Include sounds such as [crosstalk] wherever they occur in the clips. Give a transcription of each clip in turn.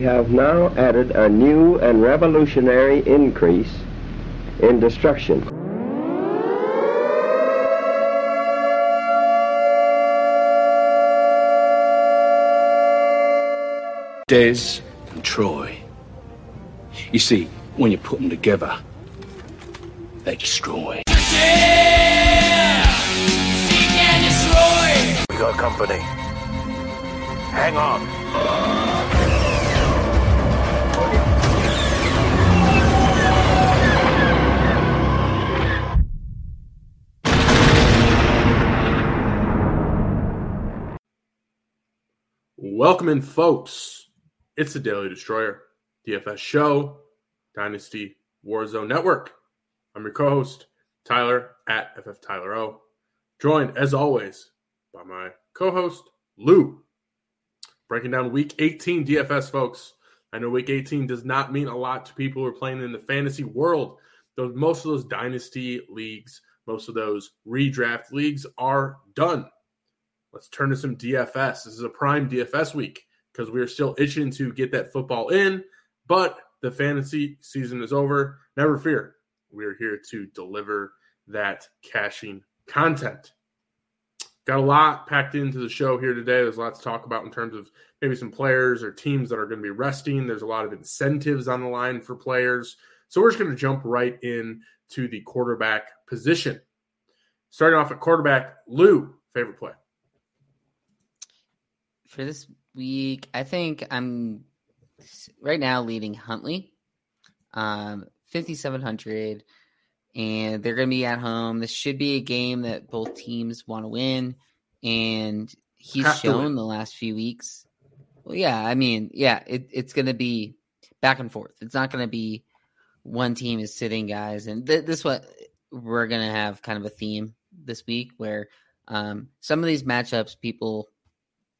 We have now added a new and revolutionary increase in destruction. Des and Troy. You see, when you put them together, they destroy. We got company. Hang on. Welcome in, folks. It's the Daily Destroyer, DFS show, Dynasty Warzone Network. I'm your co-host, Tyler at FF Tyler O. Joined, as always, by my co-host, Lou. Breaking down week 18 DFS, folks. I know week 18 does not mean a lot to people who are playing in the fantasy world. Those most of those dynasty leagues, most of those redraft leagues are done. Let's turn to some DFS. This is a prime DFS week because we are still itching to get that football in, but the fantasy season is over. Never fear. We are here to deliver that caching content. Got a lot packed into the show here today. There's a lot to talk about in terms of maybe some players or teams that are going to be resting. There's a lot of incentives on the line for players. So we're just going to jump right in to the quarterback position. Starting off at quarterback, Lou, favorite play. For this week, I think I'm right now leading Huntley, um, 5,700, and they're going to be at home. This should be a game that both teams want to win, and he's Have shown the last few weeks. Well, yeah, I mean, yeah, it, it's going to be back and forth. It's not going to be one team is sitting guys, and th- this what we're going to have kind of a theme this week where um, some of these matchups people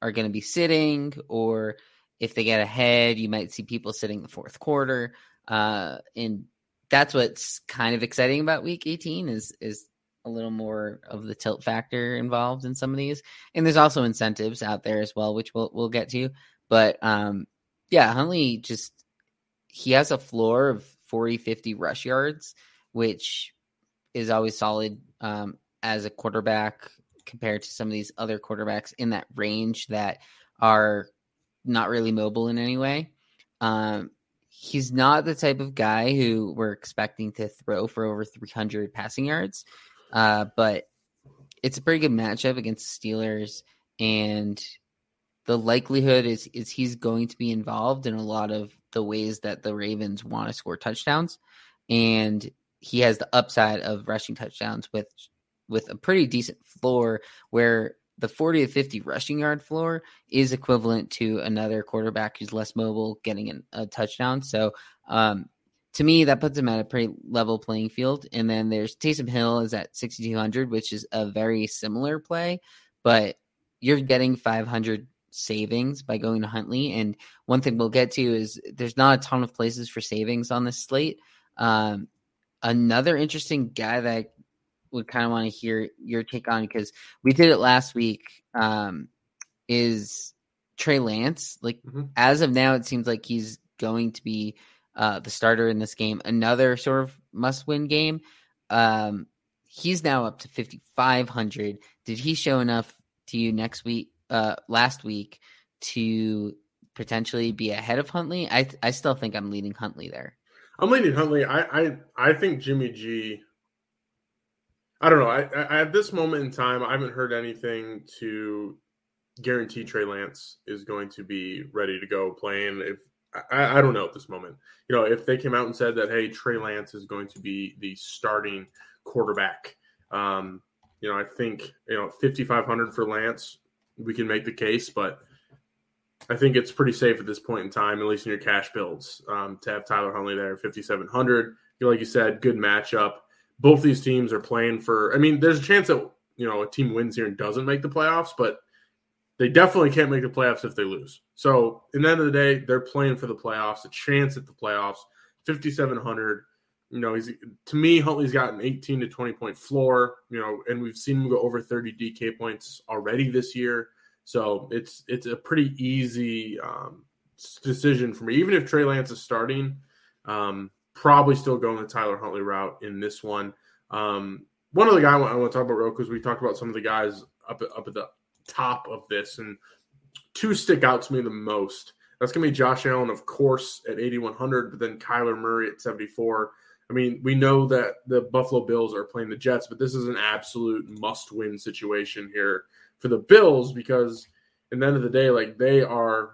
are going to be sitting, or if they get ahead, you might see people sitting the fourth quarter. Uh, and that's what's kind of exciting about week 18 is is a little more of the tilt factor involved in some of these. And there's also incentives out there as well, which we'll we'll get to. But um, yeah, Huntley just he has a floor of 40, 50 rush yards, which is always solid um, as a quarterback compared to some of these other quarterbacks in that range that are not really mobile in any way. Um, he's not the type of guy who we're expecting to throw for over 300 passing yards, uh, but it's a pretty good matchup against the Steelers, and the likelihood is is he's going to be involved in a lot of the ways that the Ravens want to score touchdowns, and he has the upside of rushing touchdowns with with a pretty decent floor where the 40 to 50 rushing yard floor is equivalent to another quarterback who's less mobile getting an, a touchdown. So, um, to me, that puts him at a pretty level playing field. And then there's Taysom Hill is at 6,200, which is a very similar play, but you're getting 500 savings by going to Huntley. And one thing we'll get to is there's not a ton of places for savings on this slate. Um, another interesting guy that would kind of want to hear your take on because we did it last week. Um, is Trey Lance like Mhm. as of now? It seems like he's going to be uh, the starter in this game. Another sort of must-win game. Um, he's now up to fifty five hundred. Did he show enough to you next week? Uh, last week to potentially be ahead of Huntley? I I still think I'm leading Huntley there. I'm leaning Huntley. I, I I think Jimmy G. I don't know. I, I at this moment in time, I haven't heard anything to guarantee Trey Lance is going to be ready to go playing. If I, I don't know at this moment, you know, if they came out and said that, hey, Trey Lance is going to be the starting quarterback, um, you know, I think you know, 5,500 for Lance, we can make the case, but I think it's pretty safe at this point in time, at least in your cash builds, um, to have Tyler Huntley there, 5,700. Like you said, good matchup. Both these teams are playing for. I mean, there's a chance that you know a team wins here and doesn't make the playoffs, but they definitely can't make the playoffs if they lose. So, in the end of the day, they're playing for the playoffs, a chance at the playoffs. 5,700. You know, he's to me, Huntley's got an 18 to 20 point floor. You know, and we've seen him go over 30 DK points already this year. So it's it's a pretty easy um, decision for me. Even if Trey Lance is starting, um, probably still going the Tyler Huntley route in this one. Um, one other guy I want, I want to talk about real because we talked about some of the guys up up at the top of this, and two stick out to me the most. That's going to be Josh Allen, of course, at 8,100, but then Kyler Murray at 74. I mean, we know that the Buffalo Bills are playing the Jets, but this is an absolute must win situation here for the Bills because in the end of the day, like they are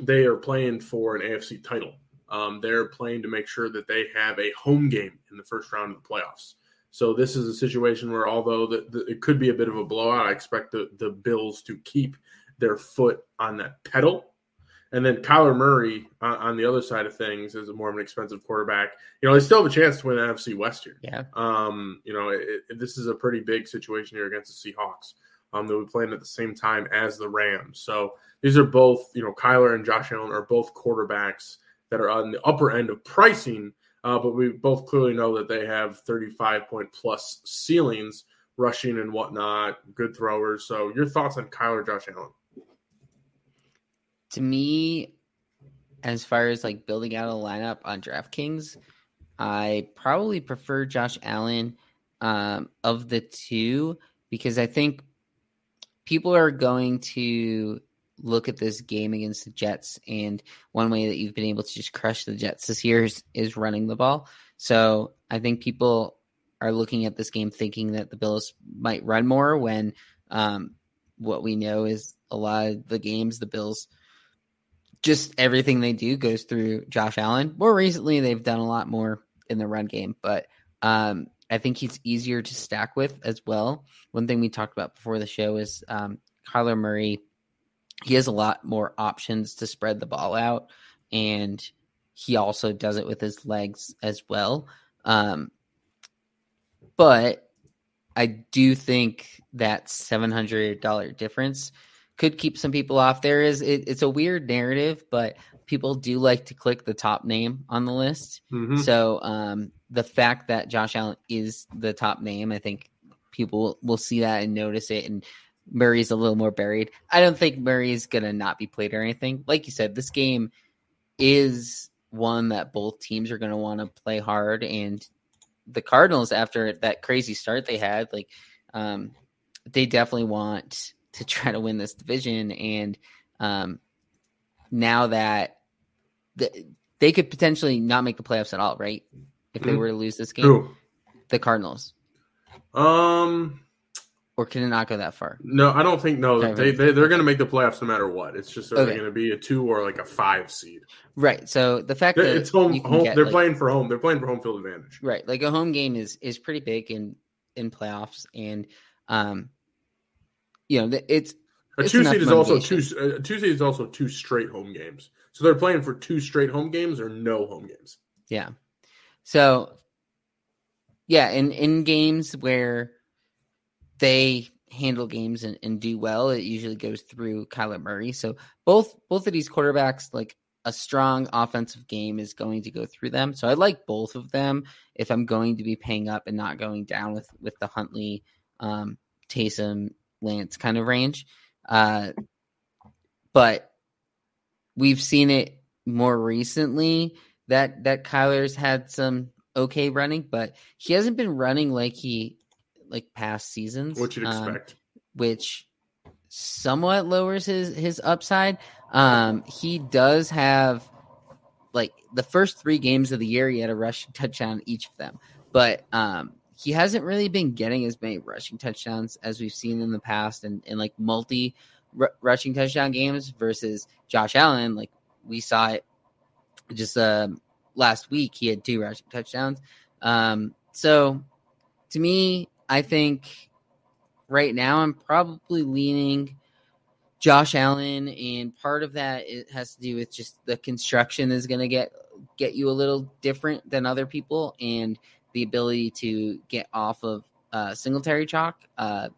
they are playing for an AFC title. Um, they're playing to make sure that they have a home game in the first round of the playoffs. So this is a situation where, although the, the, it could be a bit of a blowout, I expect the, the Bills to keep their foot on that pedal. And then Kyler Murray on, on, the other side of things is more of an expensive quarterback. You know, they still have a chance to win the NFC West here. Yeah. Um, you know, it, it, this is a pretty big situation here against the Seahawks. Um, they'll be playing at the same time as the Rams. So these are both, you know, Kyler and Josh Allen are both quarterbacks that are on the upper end of pricing, uh, but we both clearly know that they have 35 point plus ceilings, rushing and whatnot, good throwers. So your thoughts on Kyler, Josh Allen? To me, as far as like building out a lineup on DraftKings, I probably prefer Josh Allen um, of the two because I think people are going to look at this game against the Jets, and one way that you've been able to just crush the Jets this year is, is running the ball. So I think people are looking at this game thinking that the Bills might run more when um, what we know is a lot of the games the Bills just everything they do goes through Josh Allen. More recently, they've done a lot more in the run game, but um, I think he's easier to stack with as well. One thing we talked about before the show is um, Kyler Murray. He has a lot more options to spread the ball out, and he also does it with his legs as well. Um, but I do think that seven hundred dollar difference could keep some people off. There is it, it's a weird narrative, but people do like to click the top name on the list. Mm-hmm. So um, the fact that Josh Allen is the top name, I think people will see that and notice it. And Murray's a little more buried. I don't think Murray is gonna not be played or anything. Like you said, this game is one that both teams are gonna want to play hard. And the Cardinals, after that crazy start they had, like um, they definitely want to [laughs] try to win this division. And um, now that the, they could potentially not make the playoffs at all, right? if they mm-hmm. were to lose this game? Who? The Cardinals. Um, or can it not go that far? No, I don't think. No, they, they they're going to make the playoffs no matter what. It's just they're going to be a two or like a five seed. Right. So the fact that it's home, home get, they're like, playing for home. They're playing for home field advantage. Right. Like a home game is is pretty big in in playoffs, and um, you know, it's a two seed is also two. A two seed is also two straight home games. So they're playing for two straight home games or no home games. Yeah. So, yeah, in in games where they handle games and, and do well, it usually goes through Kyler Murray. So both both of these quarterbacks, like a strong offensive game, is going to go through them. So I like both of them if I'm going to be paying up and not going down with with the Huntley, um, Taysom, Lance kind of range. Uh, but we've seen it more recently that that Kyler's had some okay running, but he hasn't been running like he like past seasons. What you'd um, expect, which somewhat lowers his his upside. Um, he does have like the first three games of the year, he had a rushing touchdown each of them, but um, he hasn't really been getting as many rushing touchdowns as we've seen in the past, and, and like multi r- rushing touchdown games versus Josh Allen. Like we saw it just uh, last week, he had two rushing touchdowns. Um, so to me, I think right now I'm probably leaning Josh Allen, and part of that it has to do with just the construction is going to get get you a little different than other people, and the ability to get off of uh, Singletary chalk. Uh,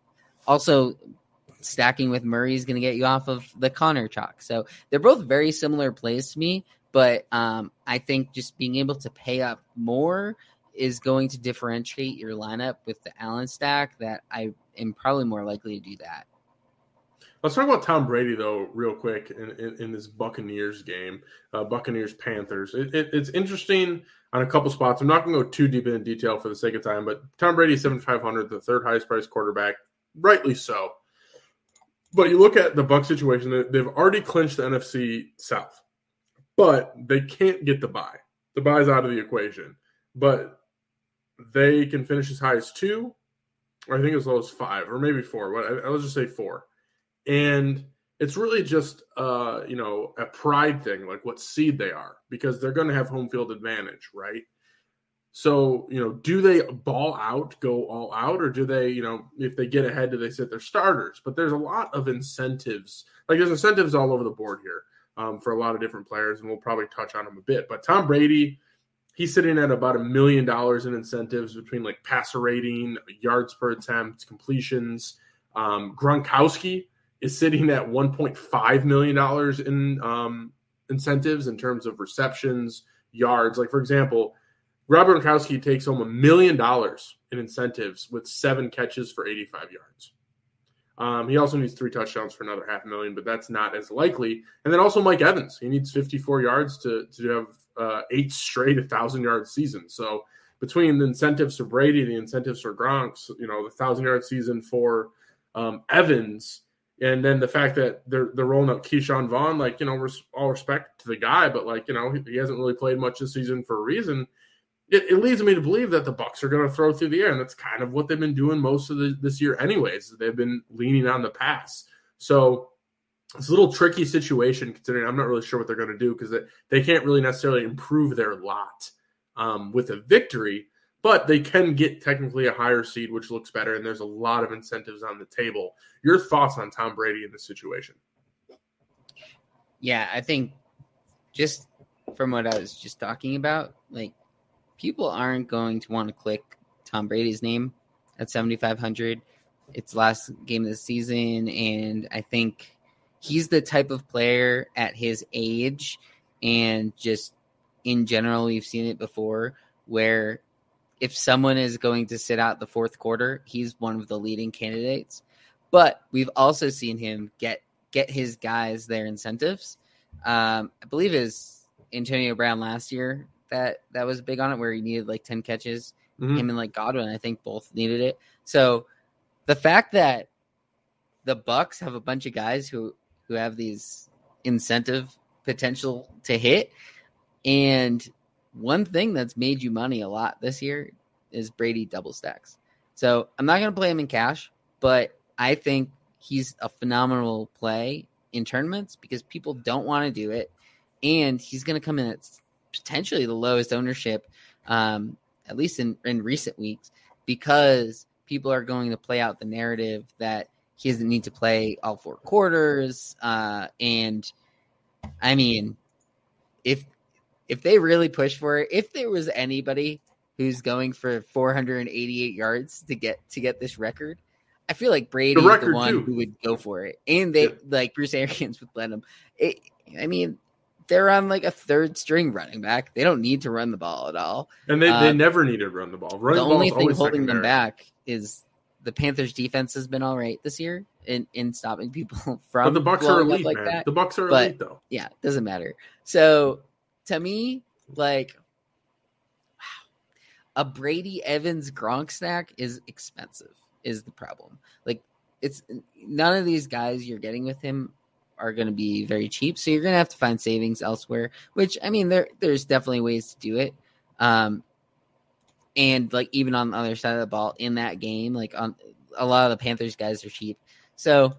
also, stacking with Murray is going to get you off of the Conner chalk. So they're both very similar plays to me, but um, I think just being able to pay up more is going to differentiate your lineup with the Allen stack. That I am probably more likely to do that. Let's talk about Tom Brady though, real quick, in, in, in this Buccaneers game, uh, Buccaneers Panthers. It, it, it's interesting on a couple spots. I'm not going to go too deep into detail for the sake of time, but Tom Brady, 7,500, the third highest priced quarterback, rightly so. But you look at the Buck situation; they've already clinched the NFC South, but they can't get the bye. The bye's out of the equation, but they can finish as high as two, or I think as low as five, or maybe four. But I'll just say four and it's really just uh, you know a pride thing, like what seed they are, because they're going to have home field advantage, right? So you know, do they ball out, go all out, or do they, you know, if they get ahead, do they sit their starters? But there's a lot of incentives, like there's incentives all over the board here um, for a lot of different players, and we'll probably touch on them a bit. But Tom Brady, he's sitting at about a million dollars in incentives between like passer rating, yards per attempt, completions. Um, Gronkowski is sitting at 1.5 million dollars in um, incentives in terms of receptions, yards. Like for example, Rob Gronkowski takes home a million dollars in incentives with seven catches for 85 yards. Um, he also needs three touchdowns for another half million, but that's not as likely. And then also Mike Evans, he needs 54 yards to to have uh, eight straight 1,000 yard seasons. So between the incentives for Brady, the incentives for Gronk, you know, the 1,000 yard season for um, Evans, and then the fact that they're they're rolling up Ke'Shawn Vaughn, like you know, res- all respect to the guy, but like you know, he, he, hasn't really played much this season for a reason. It, it, leads me to believe that the Bucks are going to throw through the air, and that's kind of what they've been doing most of the, this year, anyways. They've been leaning on the pass, so it's a little tricky situation considering I'm not really sure what they're going to do because they, they can't really necessarily improve their lot um, with a victory but they can get technically a higher seed, which looks better, and there's a lot of incentives on the table. Your thoughts on Tom Brady in this situation? Yeah, I think just from what I was just talking about, like people aren't going to want to click Tom Brady's name at 7,500. It's last game of the season, and I think he's the type of player at his age and just in general, we've seen it before where if someone is going to sit out the fourth quarter, he's one of the leading candidates. But we've also seen him get get his guys their incentives. Um, I believe is Antonio Brown last year that that was big on it, where he needed like ten catches. Mm-hmm. Him and like Godwin, I think both needed it. So the fact that the Bucks have a bunch of guys who who have these incentive potential to hit, and one thing that's made you money a lot this year is Brady double stacks. So I'm not going to play him in cash, but I think he's a phenomenal play in tournaments because people don't want to do it. And he's going to come in at potentially the lowest ownership, um, at least in, in recent weeks, because people are going to play out the narrative that he doesn't need to play all four quarters. Uh, and I mean, if if they really push for it, if there was anybody who's going for 488 yards to get to get this record, I feel like Brady the is the one too. who would go for it, and they yeah. like Bruce Arians would let him. It, I mean, they're on like a third string running back. They don't need to run the ball at all, and they, uh, they never needed to run the ball. Running the, the only thing holding them back is the Panthers' defense has been all right this year in, in stopping people [laughs] from. But the Bucks are elite, like man. That. The Bucks are but, elite, though. Yeah, doesn't matter. So to me, like wow, a Brady Evans Gronk stack is expensive. Is the problem? Like it's none of these guys you're getting with him are going to be very cheap, so you're going to have to find savings elsewhere. Which I mean, there there's definitely ways to do it. Um, and like even on the other side of the ball in that game, like on a lot of the Panthers guys are cheap, so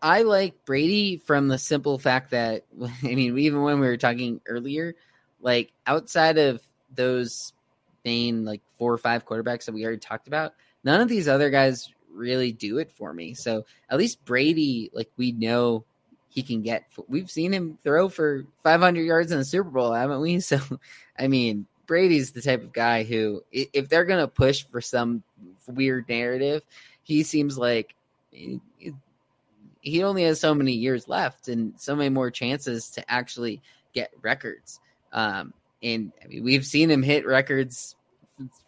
I like Brady from the simple fact that [laughs] I mean, even when we were talking earlier, like outside of those main like four or five quarterbacks that we already talked about, none of these other guys really do it for me. So at least Brady, like we know he can get. We've seen him throw for 500 yards in the Super Bowl, haven't we? [laughs] So, I mean, Brady's the type of guy who, if they're gonna push for some weird narrative, he seems like he only has so many years left and so many more chances to actually get records. Um, and I mean, we've seen him hit records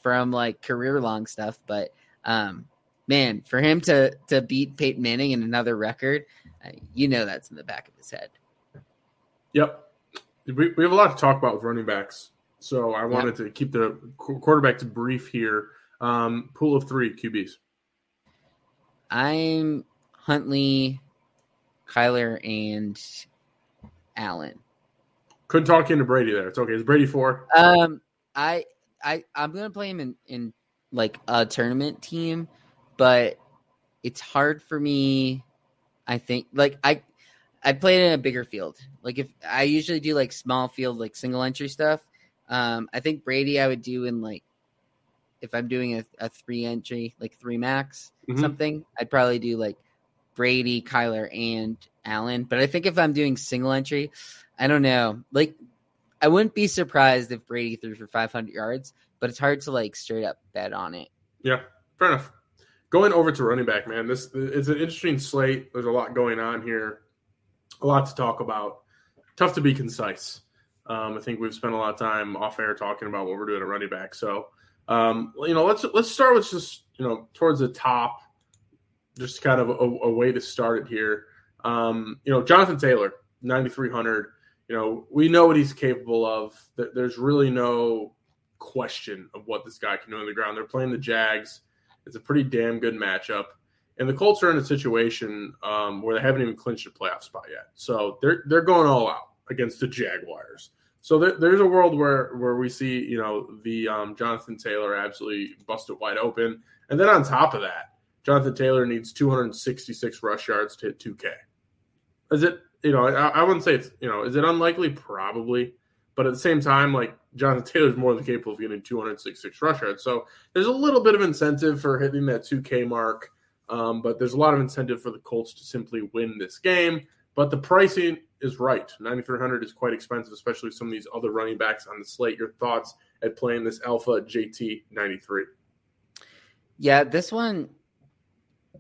from like career long stuff, but um, man, for him to to beat Peyton Manning in another record, uh, you know that's in the back of his head. Yep, we, we have a lot to talk about with running backs, so I wanted yep. to keep the quarterbacks brief here. Um, pool of three QBs. I'm Huntley, Kyler, and Allen. Couldn't talk into Brady there. It's okay. Is Brady four? Um, I I I'm gonna play him in in like a tournament team, but it's hard for me. I think like I I played in a bigger field. Like if I usually do like small field, like single entry stuff. Um, I think Brady I would do in like if I'm doing a, a three entry, like three max mm-hmm. something. I'd probably do like Brady, Kyler, and Allen. But I think if I'm doing single entry, I don't know. Like, I wouldn't be surprised if Brady threw for 500 yards, but it's hard to like straight up bet on it. Yeah, fair enough. Going over to running back, man. This is an interesting slate. There's a lot going on here, a lot to talk about. Tough to be concise. Um, I think we've spent a lot of time off air talking about what we're doing at running back. So, um, you know, let's let's start with just you know towards the top, just kind of a, a way to start it here. Um, you know, Jonathan Taylor, 9,300 you know, we know what he's capable of. There's really no question of what this guy can do on the ground. They're playing the Jags. It's a pretty damn good matchup. And the Colts are in a situation um, where they haven't even clinched a playoff spot yet. So they're they're going all out against the Jaguars. So there, there's a world where where we see you know the um, Jonathan Taylor absolutely busted wide open, and then on top of that, Jonathan Taylor needs 266 rush yards to hit 2K. Is it you know, I, I, wouldn't say it's, you know, is it unlikely? Probably. But at the same time, like Jonathan Taylor is more than capable of getting 266 rush yards. So there's a little bit of incentive for hitting that 2K mark. Um, but there's a lot of incentive for the Colts to simply win this game. But the pricing is right. 9,300 is quite expensive, especially some of these other running backs on the slate. Your thoughts at playing this Alpha JT 93? Yeah, this one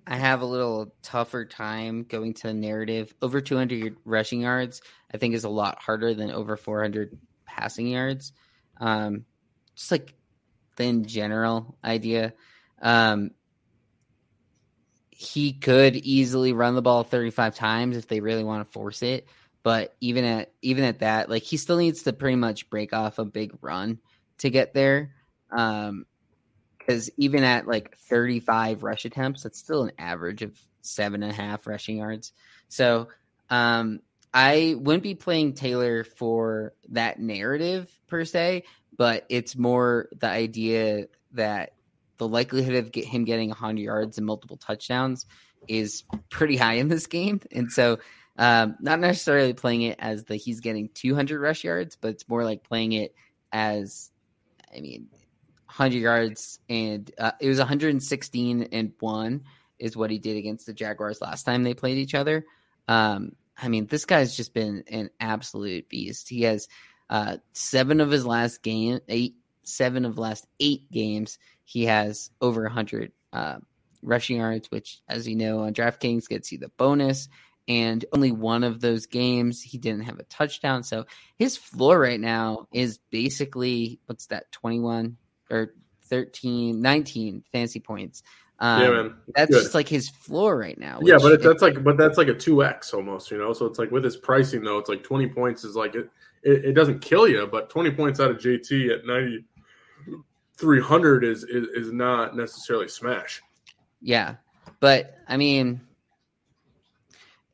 I have a little tougher time going to the narrative. Over 200 rushing yards, I think, is a lot harder than over 400 passing yards. Um, just like the general idea. Um, he could easily run the ball 35 times if they really want to force it. But even at even at that, like he still needs to pretty much break off a big run to get there. Um, because even at like 35 rush attempts, that's still an average of seven and a half rushing yards. So um, I wouldn't be playing Taylor for that narrative per se, but it's more the idea that the likelihood of get him getting 100 yards and multiple touchdowns is pretty high in this game. And so, um, not necessarily playing it as the he's getting 200 rush yards, but it's more like playing it as, I mean, 100 yards and uh, it was 116 and 1 is what he did against the Jaguars last time they played each other. Um, I mean, this guy's just been an absolute beast. He has uh, seven of his last game, eight, seven of last eight games. He has over 100 uh, rushing yards, which, as you know, on DraftKings gets you the bonus. And only one of those games he didn't have a touchdown. So his floor right now is basically what's that, 21, or 13, 19 fantasy points. Um, yeah, man. That's Good. just like his floor right now. Yeah, but it, that's like, but that's like a two x almost, you know. So it's like with his pricing though, it's like twenty points is like it, it, it doesn't kill you, but twenty points out of JT at ninety three hundred is, is is not necessarily smash. Yeah, but I mean,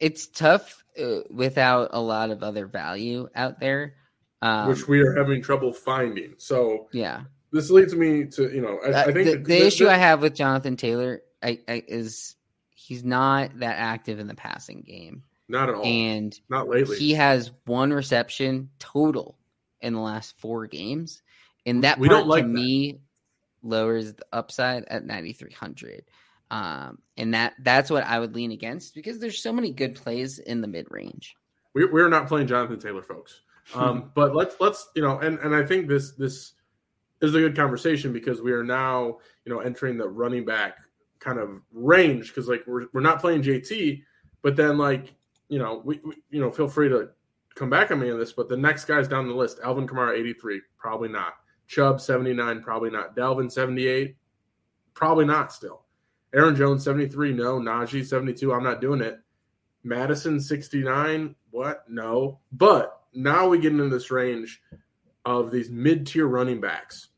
it's tough uh, without a lot of other value out there, um, which we are having trouble finding. So yeah, this leads me to you know I, uh, I think the, the issue I have with Jonathan Taylor I, I, is he's not that active in the passing game. Not at all. And not lately. He has one reception total in the last four games, and that we don't like to that. me lowers the upside at 9300. Um, and that that's what I would lean against because there's so many good plays in the mid range. We, we're not playing Jonathan Taylor, folks. [laughs] Um, but let's let's you know, and and I think this this is a good conversation because we are now you know entering the running back kind of range because like we're we're not playing JT, but then like you know we, we you know feel free to come back on me on this, but the next guys down the list: Alvin Kamara, eighty three, probably not. Chubb, seventy nine, probably not. Dalvin, seventy eight, probably not. Still, Aaron Jones, seventy three, no. Najee, seventy two, I'm not doing it. Madison, sixty nine, what? No. But now we get into this range of these mid tier running backs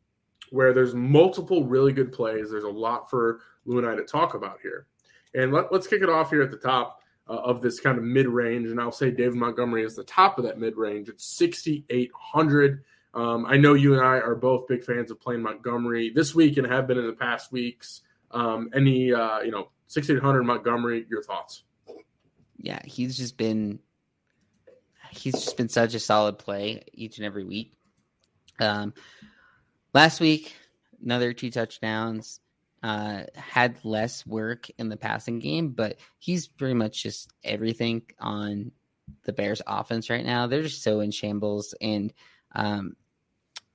where there's multiple really good plays. There's a lot for Lou and I to talk about here. And let, us kick it off here at the top uh, of this kind of mid range. And I'll say David Montgomery is the top of that mid range. It's 6,800. Um, I know you and I are both big fans of playing Montgomery this week and have been in the past weeks. Um, any, uh, you know, 6,800 Montgomery, your thoughts? Yeah, he's just been he's just been such a solid play each and every week. Um, last week, another two touchdowns. Uh, had less work in the passing game, but he's pretty much just everything on the Bears offense right now. They're just so in shambles. And um,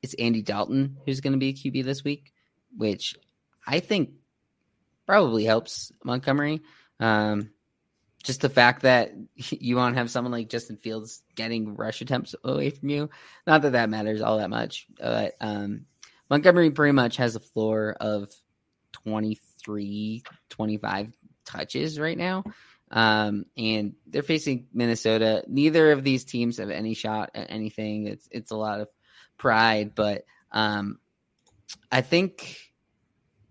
it's Andy Dalton who's going to be a QB this week, which I think probably helps Montgomery. Um, just the fact that [laughs] you want to have someone like Justin Fields getting rush attempts away from you. Not that that matters all that much, but um, Montgomery pretty much has a floor of 23, 25 touches right now. Um, and they're facing Minnesota. Neither of these teams have any shot at anything. It's it's a lot of pride, but um, I think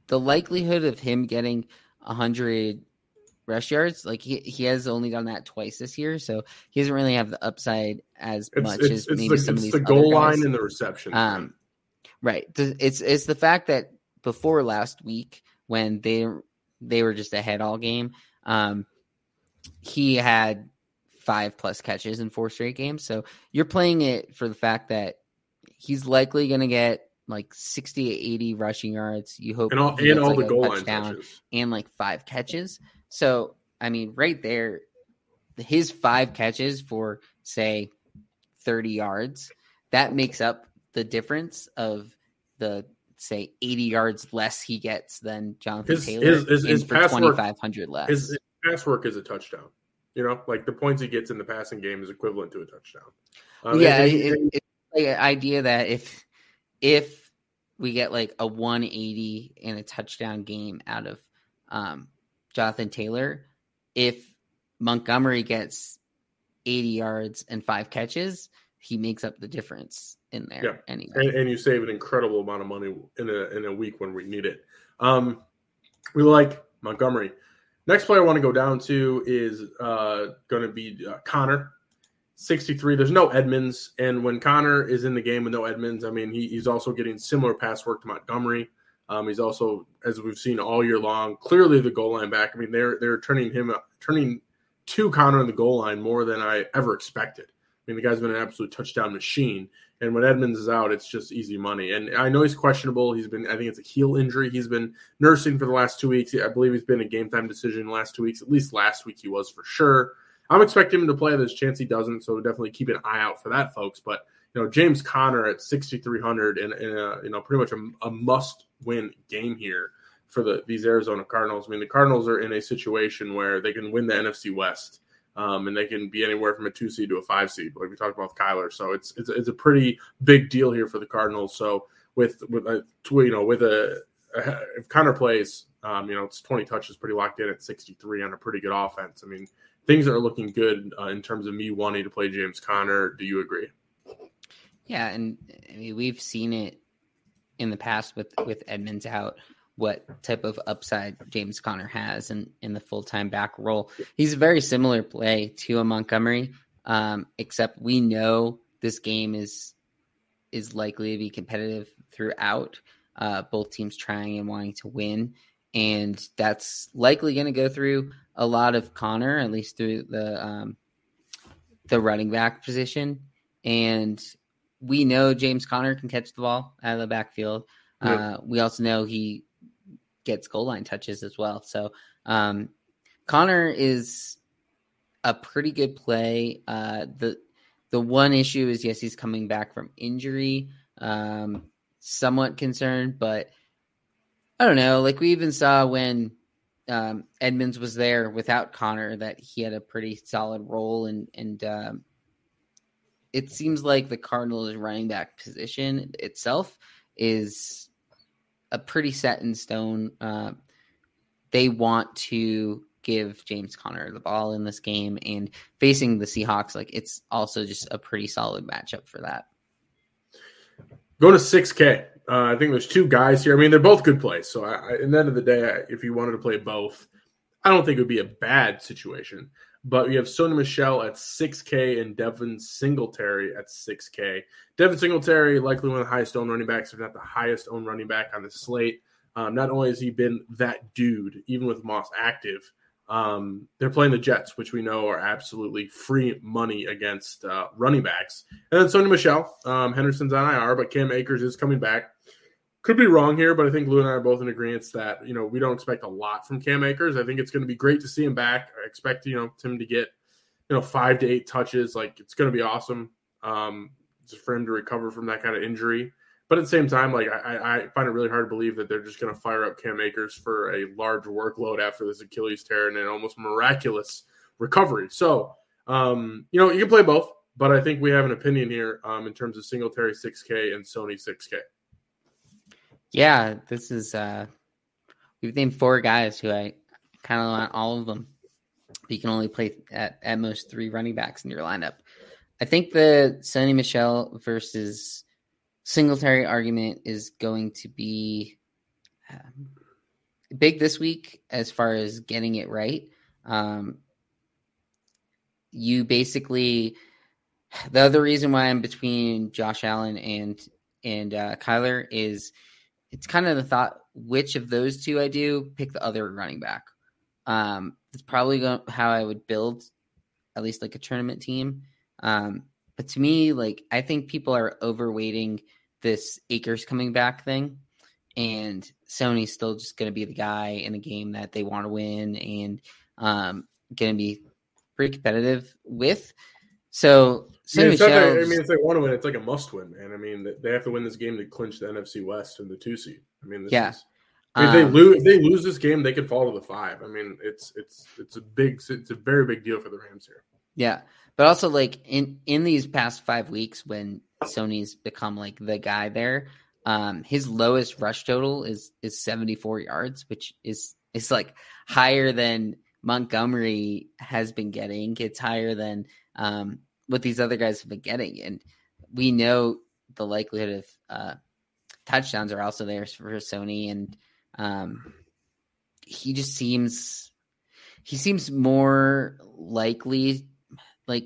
the likelihood of him getting hundred rush yards, like he he has only done that twice this year, so he doesn't really have the upside as it's, much it's, as it's maybe the, some of these the goal guys. line and the reception. Um, right. It's it's the fact that before last week when they they were just ahead all game, um, he had five plus catches in four straight games. So you're playing it for the fact that he's likely going to get like 60 to 80 rushing yards. You hope and all, and all like, the goal line touchdown and like five catches. So I mean, right there, his five catches for say 30 yards, that makes up the difference of the say 80 yards less he gets than Jonathan His- Taylor his- his- his for 2500 less. His, his pass work is a touchdown. You know, like the points he gets in the passing game is equivalent to a touchdown. Um, yeah, and- it, it's like an idea that if if we get like a 180 and a touchdown game out of um, Jonathan Taylor, if Montgomery gets 80 yards and five catches, he makes up the difference in there Yeah. anyway. and, and you save an incredible amount of money in a in a week when we need it. Um, we like Montgomery. Next player I want to go down to is uh, going to be uh, Conner, sixty three. There's no Edmonds, and when Conner is in the game with no Edmonds, I mean he, he's also getting similar pass work to Montgomery. Um, he's also, as we've seen all year long, clearly the goal line back. I mean they're they're turning him turning to Conner in the goal line more than I ever expected. I mean, the guy's been an absolute touchdown machine. And when Edmonds is out, it's just easy money. And I know he's questionable. He's been, I think it's a heel injury. He's been nursing for the last two weeks. I believe he's been a game time decision last two weeks. At least last week he was for sure. I'm expecting him to play. There's a chance he doesn't. So definitely keep an eye out for that, folks. But, you know, James Conner at 6,300 and, and uh, you know, pretty much a, a must win game here for the these Arizona Cardinals. I mean, the Cardinals are in a situation where they can win the NFC West um, and they can be anywhere from a two seed to a five seed, like we talked about with Kyler. So it's it's, it's a pretty big deal here for the Cardinals. So with with a you know with a, a if Conner plays, um, you know it's twenty touches, pretty locked in at sixty three on a pretty good offense. I mean things are looking good uh, in terms of me wanting to play James Conner. Do you agree? Yeah, and I mean, we've seen it in the past with with Edmonds out. What type of upside James Conner has in in the full time back role? He's a very similar play to a Montgomery, um, except we know this game is is likely to be competitive throughout. Uh, both teams trying and wanting to win, and that's likely going to go through a lot of Conner, at least through the um, the running back position. And we know James Conner can catch the ball out of the backfield. Yep. Uh, we also know he gets goal line touches as well. So um, Conner is a pretty good play. Uh, the the one issue is yes, he's coming back from injury. Um, somewhat concerned, but I don't know. Like we even saw when um, Edmonds was there without Conner that he had a pretty solid role, and and um, it seems like the Cardinals' running back position itself is a pretty set in stone. Uh, they want to give James Conner the ball in this game, and facing the Seahawks, like it's also just a pretty solid matchup for that. Going to six K. Uh, I think there's two guys here. I mean, they're both good plays. So, I, I, the end of the day, if you wanted to play both, I don't think it would be a bad situation. But we have Sony Michel at 6K and Devin Singletary at 6K. Devin Singletary, likely one of the highest owned running backs, if not the highest owned running back on the slate. Um, not only has he been that dude, even with Moss active, um, they're playing the Jets, which we know are absolutely free money against uh, running backs. And then Sony Michel, um, Henderson's on IR, but Cam Akers is coming back. Could be wrong here, but I think Lou and I are both in agreement that you know we don't expect a lot from Cam Akers. I think it's going to be great to see him back. I expect you know him to get you know five to eight touches. Like it's going to be awesome um, for him to recover from that kind of injury. But at the same time, like I, I find it really hard to believe that they're just going to fire up Cam Akers for a large workload after this Achilles tear and an almost miraculous recovery. So, um, you know, you can play both, but I think we have an opinion here um, in terms of Singletary 6K and Sony 6K. Yeah, this is uh we've named four guys who I kind of want all of them. You can only play at, at most three running backs in your lineup. I think the Sony Michel versus Singletary argument is going to be um, big this week as far as getting it right. Um, you basically the other reason why I'm between Josh Allen and and uh, Kyler is it's kind of the thought which of those two I do pick the other running back. Um, it's probably how I would build at least like a tournament team. Um, but to me, like I think people are overweighting this Akers coming back thing, and Sony's still just going to be the guy in a game that they want to win and um, going to be pretty competitive with. So, I mean, I mean, if they want to win, it's like a must win, man. I mean, they have to win this game to clinch the NFC West and the two seed. I mean, yeah. Is, I mean, if they um, lose, if they lose this game, they could fall to the five. I mean, it's it's it's a big, it's a very big deal for the Rams here. Yeah, but also like in in these past five weeks when Sony's become like the guy there, um, his lowest rush total is is seventy four yards, which is is like higher than Montgomery has been getting. It's higher than um, what these other guys have been getting, and we know the likelihood of uh, touchdowns are also there for Sony, and um, he just seems he seems more likely like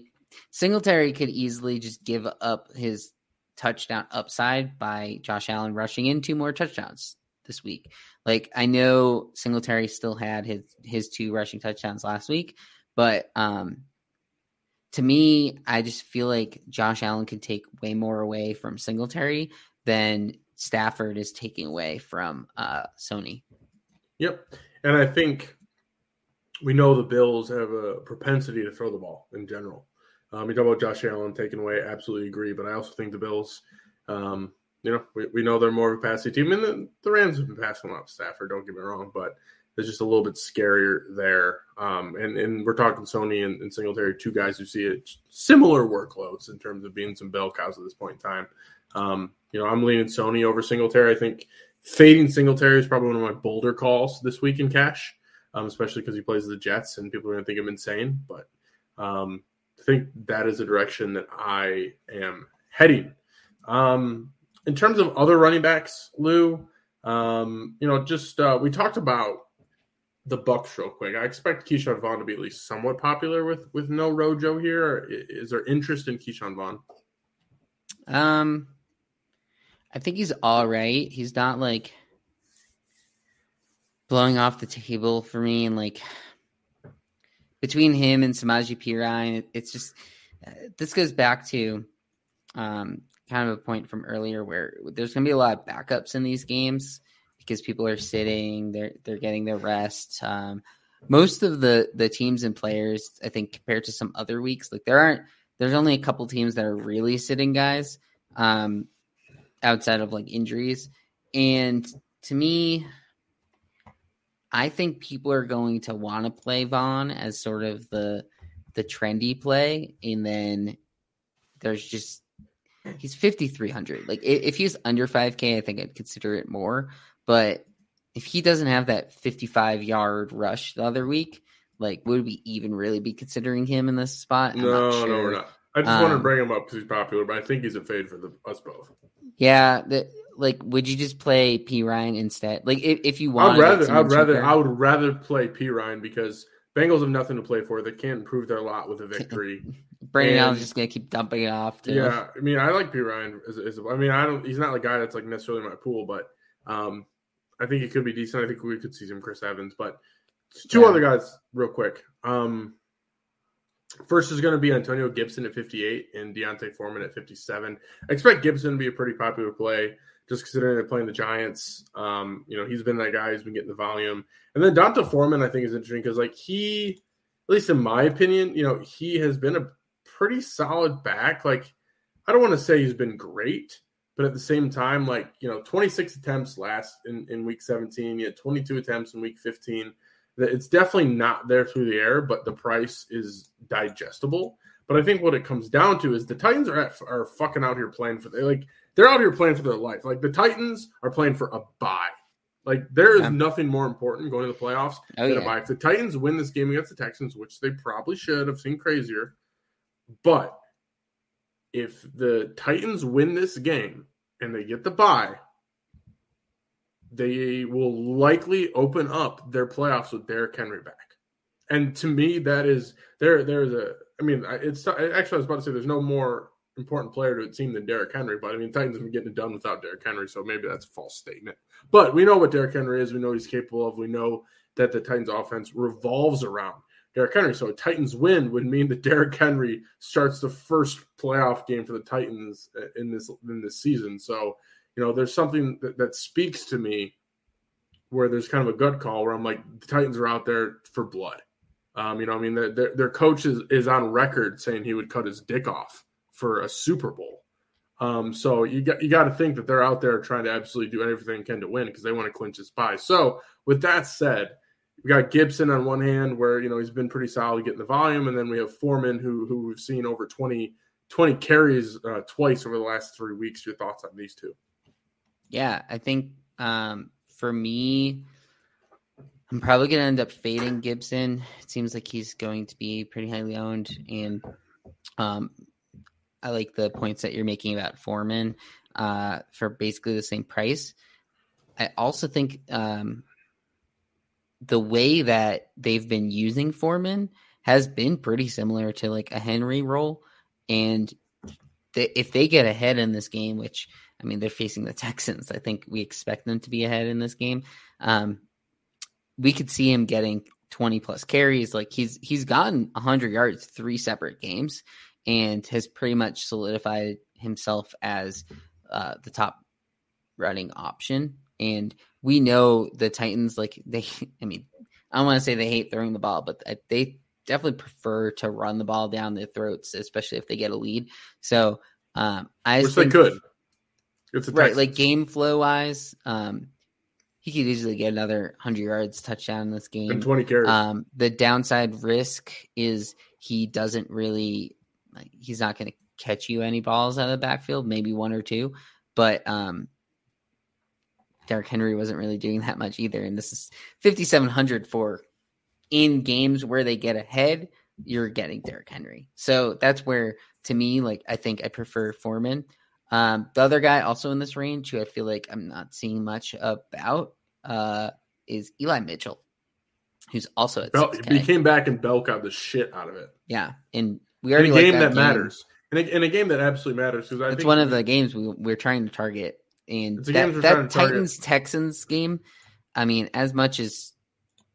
Singletary could easily just give up his touchdown upside by Josh Allen rushing in two more touchdowns this week. Like I know Singletary still had his his two rushing touchdowns last week, but um to me, I just feel like Josh Allen could take way more away from Singletary than Stafford is taking away from uh Sony. Yep. And I think we know the Bills have a propensity to throw the ball in general. Um, you talk about Josh Allen taking away, absolutely agree. But I also think the Bills, um, you know, we, we know they're more of a passing team, and the, the Rams have been passing a lot of Stafford. Don't get me wrong, but it's just a little bit scarier there. Um, and and we're talking Sony and, and Singletary, two guys who see it similar workloads in terms of being some bell cows at this point in time. Um, you know, I'm leaning Sony over Singletary. I think fading Singletary is probably one of my bolder calls this week in cash um, especially because he plays the Jets and people are going to think I'm insane. But um, I think that is the direction that I am heading. Um, in terms of other running backs, Lou, um, you know, just uh, we talked about the Bucks real quick. I expect Ke'Shawn Vaughn to be at least somewhat popular with with no Rojo here. Is there interest in Ke'Shawn Vaughn? Um, I think he's all right. He's not like blowing off the table for me. And like between him and Samaje Perine, it's just uh, this goes back to um, kind of a point from earlier where there's going to be a lot of backups in these games because people are sitting, they're they're getting their rest. Um, most of the the teams and players, I think, compared to some other weeks, like there aren't there's only a couple teams that are really sitting guys um, outside of like injuries, and to me, I think people are going to want to play Vaughn as sort of the the trendy play, and then there's just he's 5300 like if he's under 5k i think i'd consider it more. But if he doesn't have that 55 yard rush the other week like would we even really be considering him in this spot? I'm no sure. no we're not. I just um, wanted to bring him up because he's popular but i think he's a fade for the, us both. Yeah the, like would you just play Perine instead? Like if, if you want i'd rather i'd rather i would rather play Perine because Bengals have nothing to play for. They can't improve their lot with a [laughs] victory. Brandon Allen's just gonna keep dumping it off. Too. Yeah, I mean, I like. As, as, I mean, I don't. He's not a guy that's like necessarily my pool, but um, I think he could be decent. I think we could see some Chris Evans, but two yeah. other guys, real quick. Um, first is going to be Antonio Gibson at 58 and D'Onta Foreman at 57. I expect Gibson to be a pretty popular play just considering they're playing the Giants. Um, you know, he's been that guy who's been getting the volume. And then D'Onta Foreman, I think, is interesting because, like, he, at least in my opinion, you know, he has been a pretty solid back. Like, I don't want to say he's been great, but at the same time, like, you know, 26 attempts last in, in week 17, you had 22 attempts in week 15. It's definitely not there through the air, but the price is digestible. But I think what it comes down to is the Titans are at, are fucking out here playing for they like they're out here playing for their life. Like the Titans are playing for a bye. Like there is yeah. nothing more important going to the playoffs oh, than yeah. a bye. If the Titans win this game against the Texans, which they probably should have seen crazier, but if the Titans win this game and they get the bye, they will likely open up their playoffs with Derrick Henry back. And to me, that is there. There's a. I mean, it's actually I was about to say there's no more important player to a team than Derrick Henry. But I mean, Titans have been getting it done without Derrick Henry, so maybe that's a false statement. But we know what Derrick Henry is. We know he's capable of. We know that the Titans offense revolves around Derrick Henry. So a Titans win would mean that Derrick Henry starts the first playoff game for the Titans uh, in this in this season. So you know, there's something that, that speaks to me where there's kind of a gut call where I'm like, the Titans are out there for blood. Um, you know, I mean, their, their coach is, is on record saying he would cut his dick off for a Super Bowl. Um, so you got you got to think that they're out there trying to absolutely do everything they can to win because they want to clinch this bye. So with that said, we got Gibson on one hand where you know he's been pretty solid getting the volume, and then we have Foreman who who we've seen over 20, 20 carries uh, twice over the last three weeks. Your thoughts on these two? Yeah, I think um, for me, I'm probably going to end up fading Gibson. It seems like he's going to be pretty highly owned, and um, I like the points that you're making about Foreman uh, for basically the same price. I also think um, the way that they've been using Foreman has been pretty similar to like a Henry role. And they, if they get ahead in this game, which I mean, they're facing the [laughs] Texans, I think we expect them to be ahead in this game. Um, we could see him getting 20 plus carries. Like he's he's gotten 100 yards three separate games and has pretty much solidified himself as uh, the top running option. And we know the Titans, like they, [laughs] I mean, I don't want to say they hate throwing the ball, but they definitely prefer to run the ball down their throats, especially if they get a lead. So um, I wish think, they could. It's right, like game flow wise, um, he could easily get another hundred yards touchdown in this game. And twenty carries. Um, the downside risk is he doesn't really like he's not going to catch you any balls out of the backfield, maybe one or two. But um, Derrick Henry wasn't really doing that much either. And this is 5,700 for in games where they get ahead, you're getting Derrick Henry. So that's where, to me, like, I think I prefer Foreman. Um, the other guy also in this range who I feel like I'm not seeing much about uh, is Eli Mitchell, who's also at Bell, he came back and Bell got the shit out of it. Yeah, and we already in a game that, that game. matters. In a, in a, game that absolutely matters because it's one of the games we, we're trying to target. And that, that Titans Texans game, I mean, as much as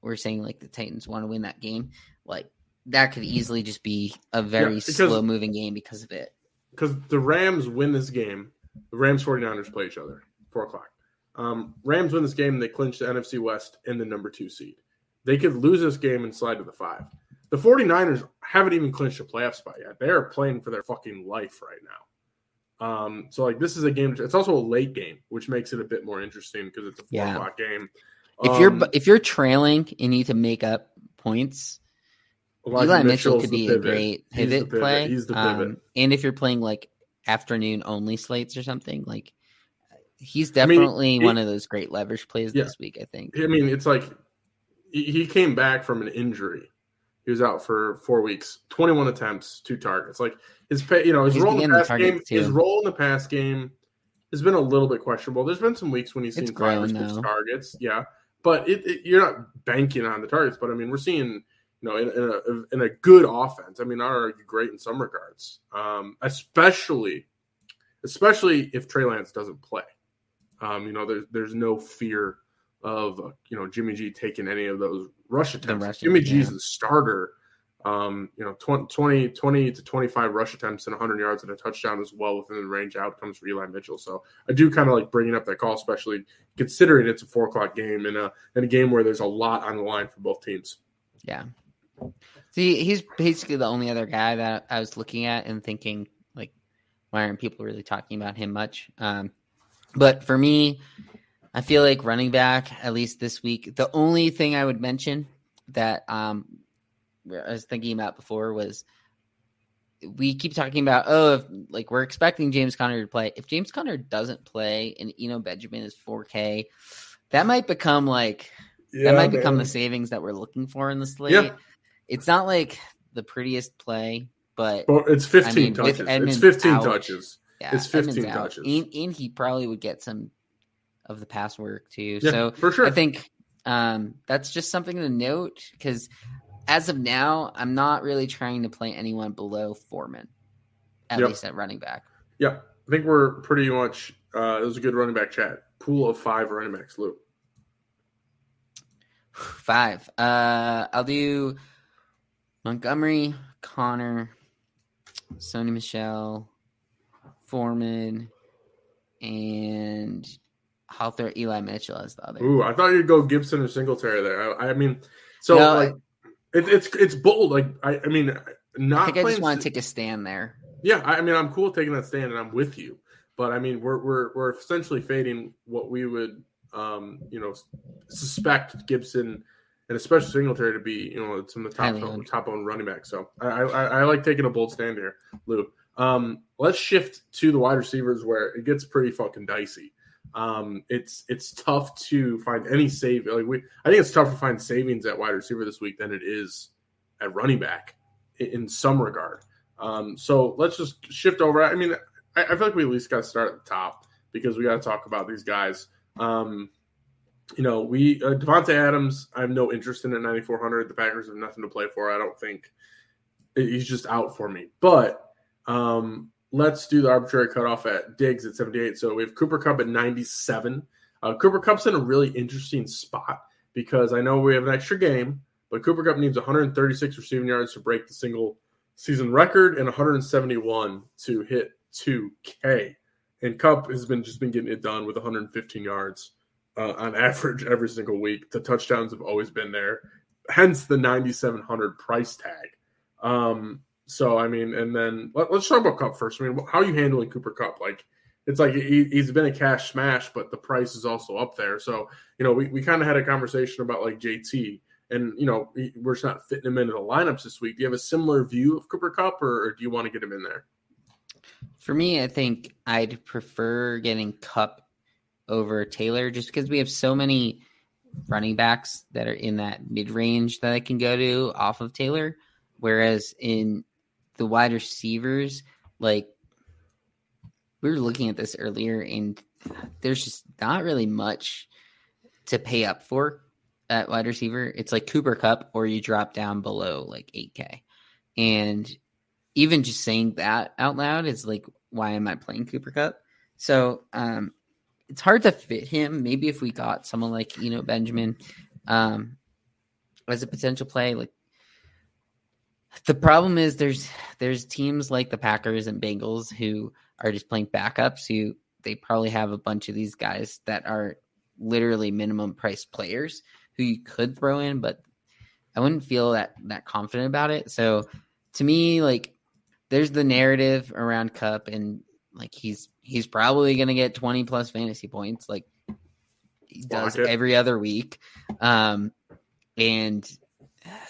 we're saying like the Titans want to win that game, like that could easily just be a very yeah, slow moving game because of it. Because the Rams win this game, the Rams 49ers play each other, four o'clock. Um, Rams win this game, they clinch the NFC West and the number two seed. They could lose this game and slide to the five. The 49ers haven't even clinched a playoff spot yet. They are playing for their fucking life right now. Um, so like this is a game. It's also a late game, which makes it a bit more interesting because it's a four Yeah. o'clock game. If you're Um, if you're trailing and need to make up points, Elijah Eli Mitchell could be a pivot. great He's pivot, play. He's the pivot. Um, and if you're playing like afternoon only slates or something, like he's I mean, definitely one of those great leverage plays Yeah. this week. I think. I mean, it's like he came back from an injury. He was out for four weeks, 21 attempts, two targets. Like his you know, his He's role in the pass targets, game, his role in the pass game has been a little bit questionable. There's been some weeks when he's It's seen five or six targets, yeah, but it, it, you're not banking on the targets. But I mean, we're seeing, you know, in, in a in a good offense. I mean, not argue great in some regards, um, especially especially if Trey Lance doesn't play. Um, you know, there's there's no fear of uh, you know Jimmy G taking any of those rush attempts. rush Jimmy G's yeah. the starter. Um, you know, 20, 20, 20 to 25 rush attempts and 100 yards and a touchdown as well within the range outcomes for Eli Mitchell. So I do kind of like bringing up that call, especially considering it's a four o'clock game and a, in a game where there's a lot on the line for both teams. Yeah. See, he's basically the only other guy that I was looking at and thinking, like, why aren't people really talking about him much? Um, but for me, I feel like running back, at least this week, the only thing I would mention that um, I was thinking about before was we keep talking about, oh, if, like we're expecting James Conner to play. If James Conner doesn't play and Eno Benjamin is 4K, that might become like that might become the savings that we're looking for in the slate. Yeah. It's not like the prettiest play, but Well, it's 15 I mean, touches. It's 15 out, touches. yeah, it's 15 Edmonds out. touches. And, and he probably would get some of the past work too. Yeah, so for sure. I think um, that's just something to note because as of now, I'm not really trying to play anyone below Foreman, at Yep. least at running back. Yeah, I think we're pretty much. Uh, it was a good running back chat. Pool of five running backs, Luke. Five. Uh, I'll do Montgomery, Conner, Sony Michel, Foreman, and I'll throw Eli Mitchell as the other. Ooh, I thought you'd go Gibson or Singletary there. I, I mean, so No, like, it, it's it's bold. Like, I, I mean, not I think I just want to take a stand there. Yeah, I I mean, I'm cool taking that stand, and I'm with you. But I mean, we're we're we're essentially fading what we would, um, you know, suspect Gibson and especially Singletary to be, you know, some of the top owned. top owned running back. So I, I I like taking a bold stand here, Lou. Um, let's shift to the wide receivers where it gets pretty fucking dicey. Um, it's it's tough to find any save. Like we, I think it's tough to find savings at wide receiver this week than it is at running back in, some regard. Um, so let's just shift over. I mean, I, I feel like we at least got to start at the top because we got to talk about these guys. Um, you know, we uh, Davante Adams. I have no interest in at 9400. The Packers have nothing to play for. I don't think he's just out for me. But um, let's do the arbitrary cutoff at Diggs at 78. So we have Cooper Kupp at 97. Uh, Cooper Kupp's in a really interesting spot because I know we have an extra game, but Cooper Kupp needs 136 receiving yards to break the single season record and 171 to hit 2K. And Kupp has been just been getting it done with 115 yards uh, on average every single week. The touchdowns have always been there, hence the 9,700 price tag. Um, so I mean, and then let, us talk about Kupp first. I mean, how are you handling Cooper Kupp? Like, it's like he, he's been a cash smash, but the price is also up there. So you know, we, we kind of had a conversation about like JT, and you know, we- we're just not fitting him into the lineups this week. Do you have a similar view of Cooper Kupp, or, or do you want to get him in there? For me, I think I'd prefer getting Kupp over Taylor just because we have so many running backs that are in that mid range that I can go to off of Taylor. Whereas in the wide receivers, like we were looking at this earlier, and there's just not really much to pay up for at wide receiver. It's like Cooper Kupp, or you drop down below like 8K. And even just saying that out loud is like, why am I playing Cooper Kupp? So um, it's hard to fit him. Maybe if we got someone like you know Benjamin um, as a potential play, like the problem is there's there's teams like the Packers and Bengals who are just playing backups who they probably have a bunch of these guys that are literally minimum price players who you could throw in, but I wouldn't feel that that confident about it. So to me, like there's the narrative around Kupp and like he's he's probably gonna get 20 plus fantasy points like he does every other week. Um and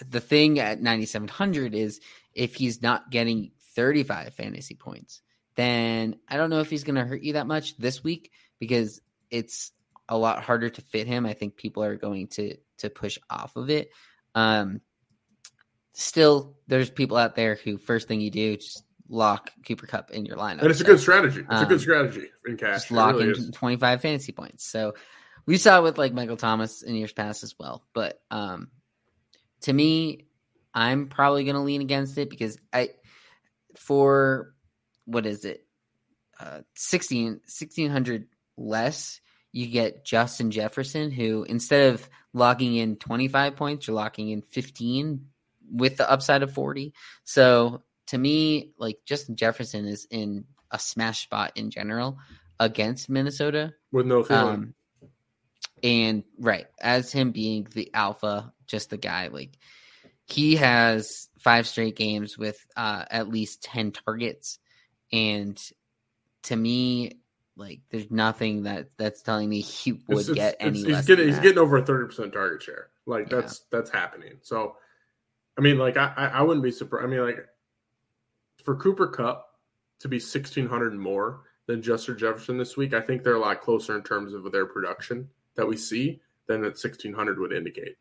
the thing at 9700 is if he's not getting 35 fantasy points, then I don't know if he's going to hurt you that much this week because it's a lot harder to fit him. I think people are going to to push off of it. Um, still, there's people out there who first thing you do just lock Cooper Kupp in your lineup, and it's so, a good strategy. It's um, a good um, strategy in cash. Just lock really in 25 fantasy points. So we saw it with like Michael Thomas in years past as well. But um, to me, I'm probably going to lean against it because I for what is it? Uh, 16, 1600 less, you get Justin Jefferson, who instead of locking in 25 points, you're locking in 15 with the upside of 40. So to me, like Justin Jefferson is in a smash spot in general against Minnesota with no Thielen. Um, and right, as him being the alpha, just the guy, like he has five straight games with uh, at least 10 targets and to me, like there's nothing that that's telling me he would it's, get it's, any. It's, he's getting he's getting over a thirty percent target share. Like yeah. that's that's happening. So, I mean, like I I wouldn't be surprised. I mean, like for Cooper Kupp to be sixteen hundred more than Justin Jefferson this week, I think they're a lot closer in terms of their production that we see than that sixteen hundred would indicate.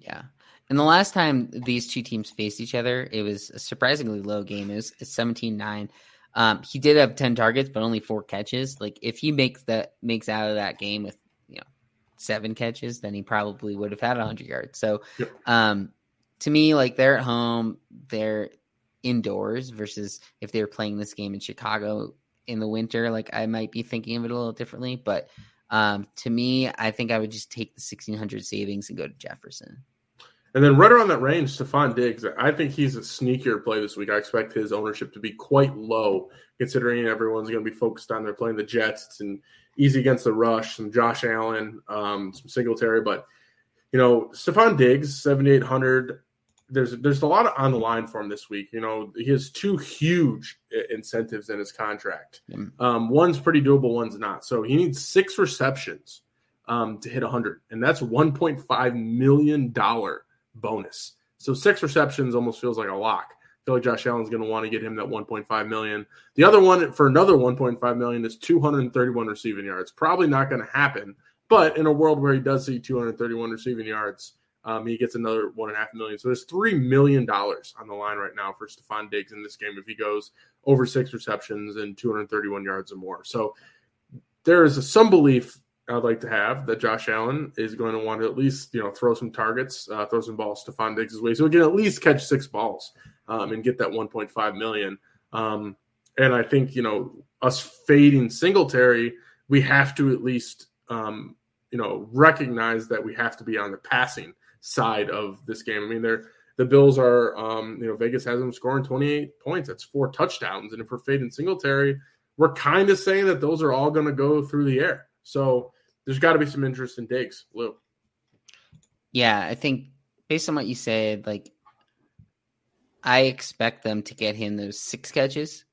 Yeah. And the last time these two teams faced each other, it was a surprisingly low game. It was 17 9. Um, he did have 10 targets, but only four catches. Like if he makes that makes out of that game with, you know, seven catches, then he probably would have had 100 yards. So, yep. um, to me, like they're at home, they're indoors versus if they were playing this game in Chicago in the winter, like I might be thinking of it a little differently. But um, to me, I think I would just take the 1600 savings and go to Jefferson. And then right around that range, Stefon Diggs, I think he's a sneakier play this week. I expect his ownership to be quite low, considering everyone's going to be focused on they're playing the Jets and easy against the rush, some Josh Allen, um, some Singletary. But, you know, Stefon Diggs, 7,800. There's there's a lot of on the line for him this week. You know, he has two huge incentives in his contract. Um, one's pretty doable, one's not. So he needs six receptions um, to hit 100, and that's 1.5 million dollar bonus. So six receptions almost feels like a lock. I feel like Josh Allen's going to want to get him that 1.5 million. The other one for another 1.5 million is 231 receiving yards. Probably not going to happen, but in a world where he does see 231 receiving yards, um, he gets another one and a half million. So there's three million dollars on the line right now for Stefon Diggs in this game if he goes over six receptions and 231 yards or more. So there is some belief I'd like to have that Josh Allen is going to want to at least you know throw some targets, uh, throw some balls to Stefon Diggs' way, so he can at least catch six balls um, and get that 1.5 million. Um, and I think you know us fading Singletary, we have to at least um, you know recognize that we have to be on the passing side of this game. I mean, they're the Bills are um, you know Vegas has them scoring 28 points. That's four touchdowns, and if we're fading Singletary, we're kind of saying that those are all going to go through the air. So there's got to be some interest in Diggs, Lou. Yeah, I think based on what you said, like I expect them to get him those six catches.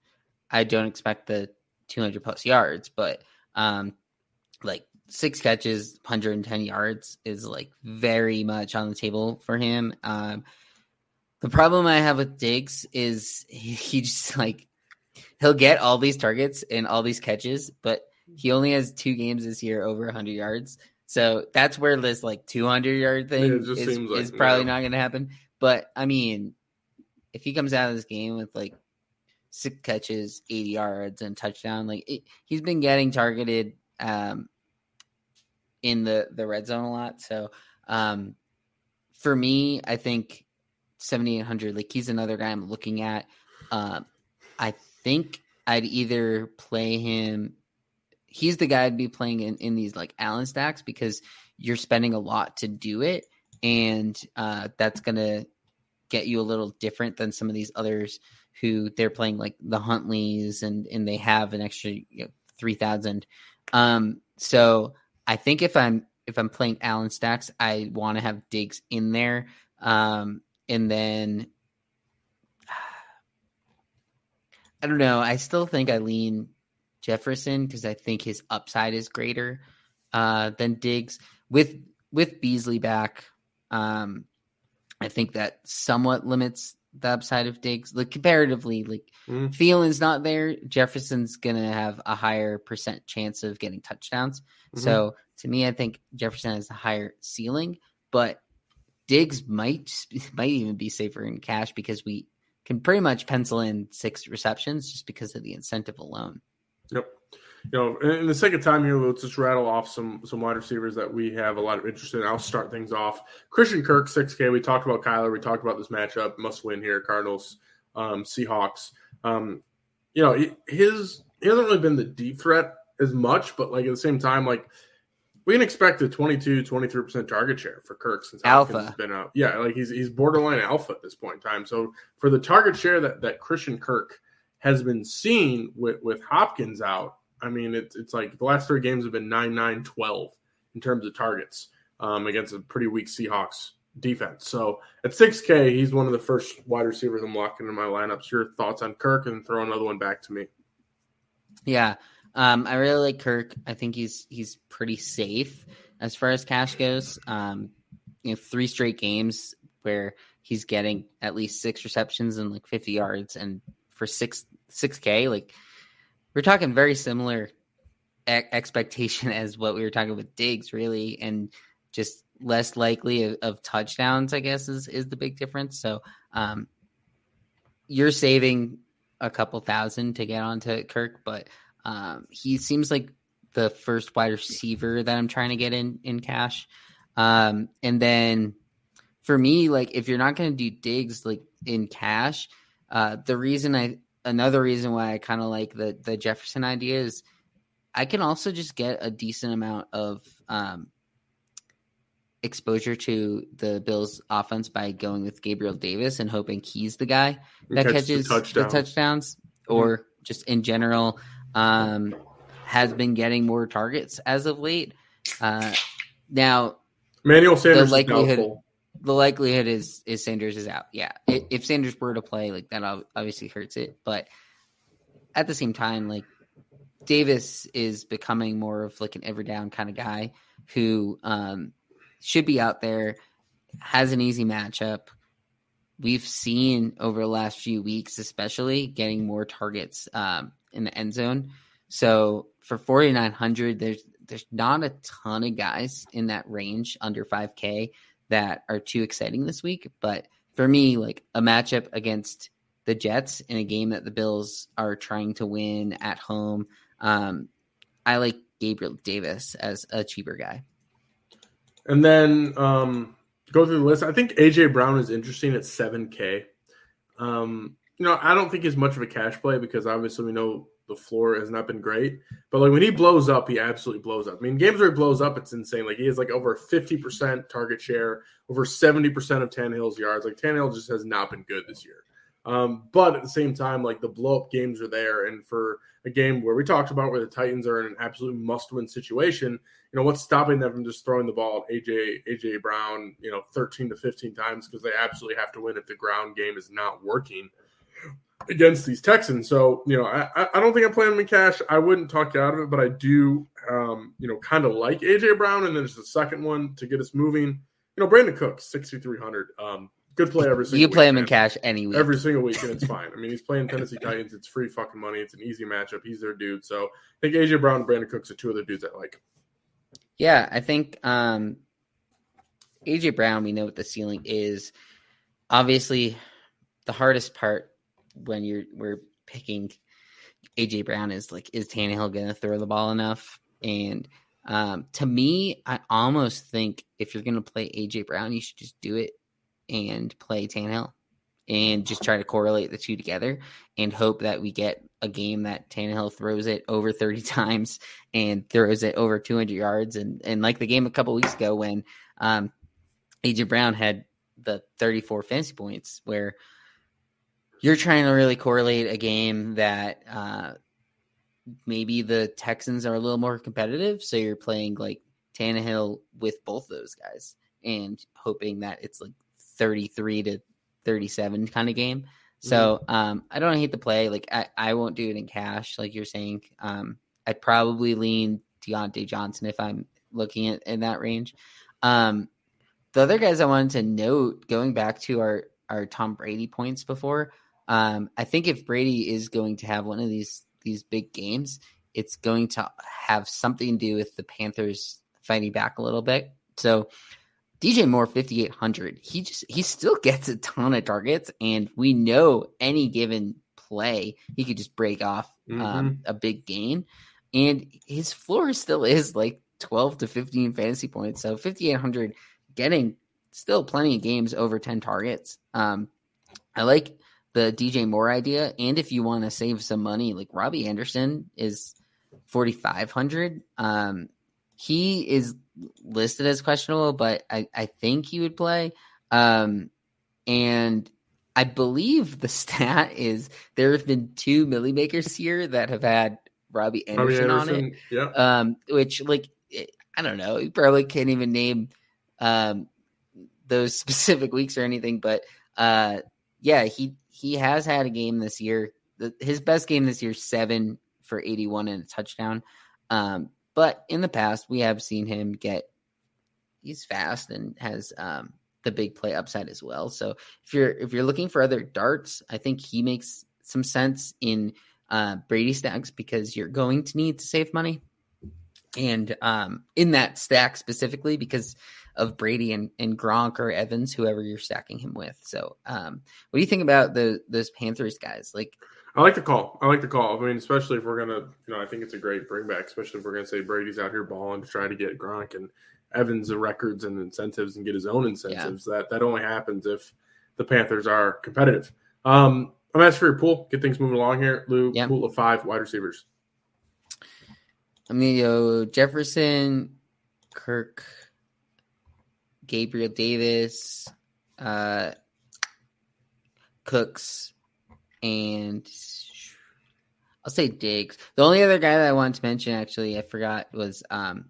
I don't expect the 200 plus yards, but um, like six catches, 110 yards is like very much on the table for him. Um, the problem I have with Diggs is he, [laughs] he just like he'll get all these targets and all these catches, but he only has two games this year over 100 yards. So that's where this like 200 yard thing yeah, is, like, is, probably not going to happen. But I mean, if he comes out of this game with like six catches, 80 yards, and touchdown, like it, he's been getting targeted um, in the the red zone a lot. So um, for me, I think 7800, like he's another guy I'm looking at. Um, I think I'd either play him he's the guy I'd be playing in, in these like Allen stacks because you're spending a lot to do it. And uh, that's going to get you a little different than some of these others who they're playing like the Huntleys and, and they have an extra you know, three thousand. Um, so I think if I'm if I'm playing Allen stacks, I want to have Diggs in there. Um, and then [sighs] I don't know. I still think I lean Jefferson because I think his upside is greater uh, than Diggs. With with Beasley back, um, I think that somewhat limits the upside of Diggs. Like comparatively, like mm. Thielen's not there. Jefferson's gonna have a higher percent chance of getting touchdowns. Mm-hmm. So to me, I think Jefferson has a higher ceiling, but Diggs might [laughs] might even be safer in cash because we can pretty much pencil in six receptions just because of the incentive alone. Yep. You know, in the second time here, let's just rattle off some some wide receivers that we have a lot of interest in. I'll start things off. Christian Kirk, 6K. We talked about Kyler. We talked about this matchup. Must win here. Cardinals, um, Seahawks. Um, you know, his he hasn't really been the deep threat as much, but like at the same time, like we can expect a 22, 23% target share for Kirk since alpha has been out. Yeah, like he's he's borderline alpha at this point in time. So for the target share that that Christian Kirk has been seen with with Hopkins out, I mean it's it's like the last three games have been 9 9 12 in terms of targets um, against a pretty weak Seahawks defense. So at 6K, he's one of the first wide receivers I'm locking in my lineups. Your thoughts on Kirk and throw another one back to me. Yeah. Um, I really like Kirk. I think he's he's pretty safe as far as cash goes. Um, you know, three straight games where he's getting at least six receptions and like 50 yards, and for six six k, like we're talking very similar e- expectation [laughs] as what we were talking with Diggs, really, and just less likely of, of, touchdowns. I guess is is the big difference. So, um, you're saving a couple thousand to get onto Kirk, but um, he seems like the first wide receiver that I'm trying to get in in cash. Um, and then for me, like if you're not going to do Diggs like in cash, uh, the reason I another reason why I kind of like the the Jefferson idea is I can also just get a decent amount of um, exposure to the Bills offense by going with Gabriel Davis and hoping he's the guy that catches the, touchdown. the touchdowns or mm-hmm. just in general um, has been getting more targets as of late. Uh, now, Emmanuel Sanders the likelihood, the likelihood is is Sanders is out. Yeah, if Sanders were to play, like that obviously hurts it. But at the same time, like Davis is becoming more of like an every down kind of guy who um, should be out there, has an easy matchup. We've seen over the last few weeks, especially getting more targets um, in the end zone. So for 4900 there's there's not a ton of guys in that range under 5k that are too exciting this week, but for me like a matchup against the Jets in a game that the Bills are trying to win at home, um, I like Gabriel Davis as a cheaper guy. And then um, go through the list. I think AJ Brown is interesting at 7K. Um, you know, I don't think he's much of a cash play because obviously we know the floor has not been great. But like when he blows up, he absolutely blows up. I mean, games where he blows up, it's insane. Like he has like over 50% target share, over 70% of Tannehill's yards. Like Tannehill just has not been good this year. Um, but at the same time, like the blow up games are there. And for a game where we talked about where the Titans are in an absolute must win situation, you know, what's stopping them from just throwing the ball at AJ, AJ Brown, you know, 13 to 15 times because they absolutely have to win if the ground game is not working against these Texans. So, you know, I, I don't think I'm playing them in cash. I wouldn't talk you out of it, but I do, um, you know, kind of like AJ Brown. And then there's the second one to get us moving. You know, Brandin Cooks, 6,300. Um, good play every single You play him in cash any week. Every single week, and it's [laughs] fine. I mean, he's playing Tennessee Titans. It's free fucking money. It's an easy matchup. He's their dude. So I think AJ Brown and Brandin Cooks are two other dudes I like. Yeah, I think um, AJ Brown, we know what the ceiling is. Obviously, the hardest part when you're we're picking AJ Brown is like, is Tannehill going to throw the ball enough? And um, to me, I almost think if you're going to play AJ Brown, you should just do it and play Tannehill and just try to correlate the two together and hope that we get a game that Tannehill throws it over 30 [laughs] times and throws it over 200 yards. And, and like the game a couple weeks ago when um, AJ Brown had the 34 fantasy points where – you're trying to really correlate a game that uh, maybe the Texans are a little more competitive, so you're playing like Tannehill with both those guys and hoping that it's like 33 to 37 kind of game. So Mm-hmm. um, I don't hate the play. Like I, I won't do it in cash, like you're saying. Um, I'd probably lean Diontae Johnson if I'm looking at in that range. Um, the other guys I wanted to note, going back to our our Tom Brady points before, um, I think if Brady is going to have one of these these big games, it's going to have something to do with the Panthers fighting back a little bit. So DJ Moore, 5,800. He just, he still [laughs] gets a ton of targets. And we know any given play, he could just break off um, a big gain. And his floor still is like 12 to 15 fantasy points. So 5,800 getting still plenty of games over 10 targets. Um, I like the DJ Moore idea. And if you want to save some money, like Robbie Anderson is 4,500. Um, he is listed as questionable, but I, I think he would play. Um, and I believe the [laughs] stat is there have been two Milly Makers here that have had Robbie Robbie Anderson, on it. Yeah. Um, which like it- I don't know, you probably can't even name um those [laughs] specific weeks or anything, but uh, yeah, he he has had a game this year. The, his best game this year, seven for eighty one and a touchdown. Um, but in the past, we have seen him get he's fast and has um the big play upside as well. So if you're if you're looking for other darts, I think he makes some sense in uh, Brady stacks because you're going to need to save money. And um, in that stack specifically because of Brady and, and Gronk or Evans, whoever you're stacking him with. So, um, what do you think about the those Panthers guys? Like, I like the call. I like the call. I mean, especially if we're gonna, you know, I think it's a great bring back, especially if we're gonna say Brady's out here balling to try to get Gronk and Evans the records and incentives and get his own incentives. That that only happens if the Panthers are competitive. Um, I'm asking for your pool. Get things moving along here, Lou. Yeah. Pool of five wide receivers. I'm gonna go Jefferson, Kirk, Gabriel Davis, uh, Cooks, and I'll say Diggs. The only other guy that I wanted to mention, actually, I forgot was um,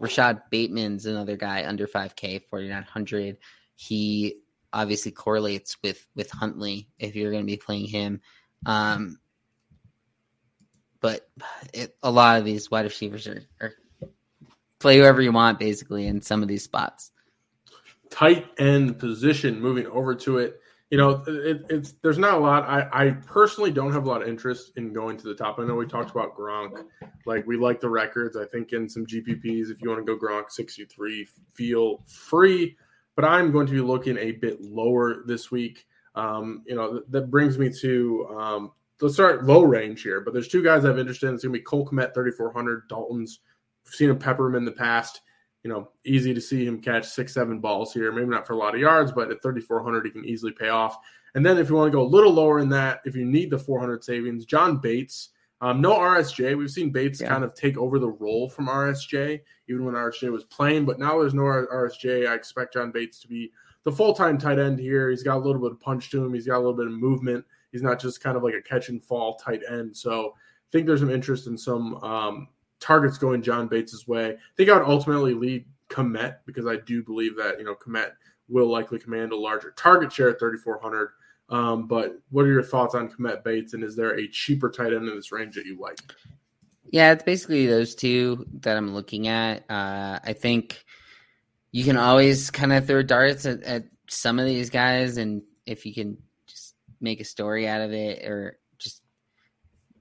Rashod Bateman's another guy under 5K, 4,900. He obviously correlates with with Huntley if you're going to be playing him. Um, but it, a lot of these wide receivers are, are play whoever you want basically in some of these spots. Tight end position moving over to it. You know it, it's there's not a lot. I, I personally don't have a lot of interest in going to the top. I know we talked about gronk. Like we like the records. I think in some gpps if you want to go gronk 63 feel free. But i'm going to be looking a bit lower this week. Um, you know that, that brings me to um, let's start low range here. But there's two guys i have interest in. It's going to be cole Kmet, 3400 dalton's We've seen him pepper him in the past you know, easy to see him catch six, seven balls here. Maybe not for a lot of yards, but at 3,400, he can easily pay off. And then if you want to go a little lower in that, if you need the 400 savings, John Bates, um, no RSJ. We've seen Bates Yeah. kind of take over the role from RSJ, even when RSJ was playing. But now there's no RSJ. I expect John Bates to be the full time tight end here. He's got a little bit of punch to him. He's got a little bit of movement. He's not just kind of like a catch and fall tight end. So I think there's some interest in some um, targets going John Bates' way. I think I would ultimately lead Kmet because I do believe that you know Kmet will likely command a larger target share at 3,400. Um, but what are your thoughts on Kmet Bates, and is there a cheaper tight end in this range that you like? Yeah, it's basically those two that I'm looking at. Uh, I think you can always kind of throw darts at, at some of these guys, and if you can just make a story out of it, or just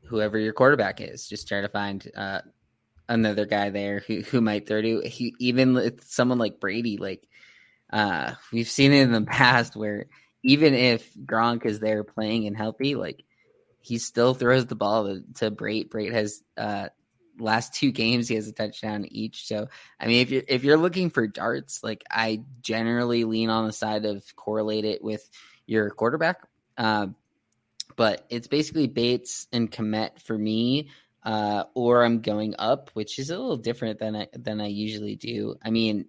whoever your quarterback is, just try to find uh, another guy there who, who might throw to. He, even someone like Brady, like uh, we've seen it in the [laughs] past where even if Gronk is there playing and healthy, like he still throws the ball to, to Brate. Has uh last two games he has a touchdown each. So I mean if you're if you're looking for darts, like I generally lean on the side of correlate it with your quarterback. Uh, but it's basically Bates and Kmet for me. Uh, or I'm going up, which is a little different than I than I usually do. I mean,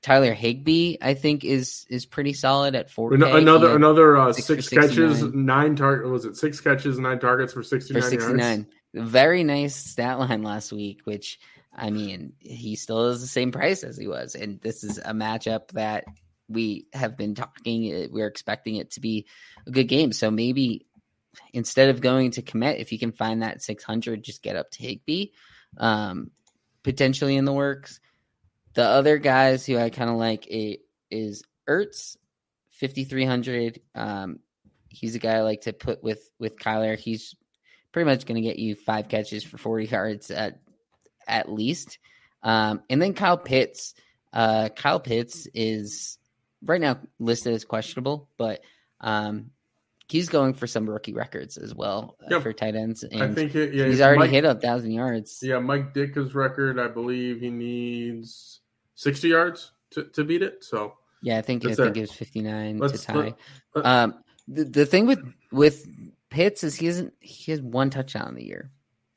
Tyler Higbee, I think is is pretty solid at four. another another uh, six six, catches, 69. nine target. Was it six catches, nine targets for sixty nine? For sixty nine. very nice stat line last week, which I mean, he still is the same price as he was. And this is a matchup that we have been talking, we're expecting it to be a good game. So maybe instead of going to Kmet, if you can find that 600, just get up to Higbee, um, potentially in the works. The other guys who I kind of like it is Ertz, 5,300. Um, he's a guy I like to put with, with Kyler. He's pretty much going to get you five catches for 40 yards at, at least. Um, and then Kyle Pitts, uh, Kyle Pitts is right now listed as questionable, but um, he's going for some rookie records as well uh, for tight ends. And I think it, yeah, he's already Mike, hit a thousand yards. Yeah, Mike Ditka's record, I believe he needs sixty yards to, to beat it. So yeah, I think I think it was fifty nine to tie. Let, um, the the thing with with Pitts is he hasn't he has one touchdown in the year,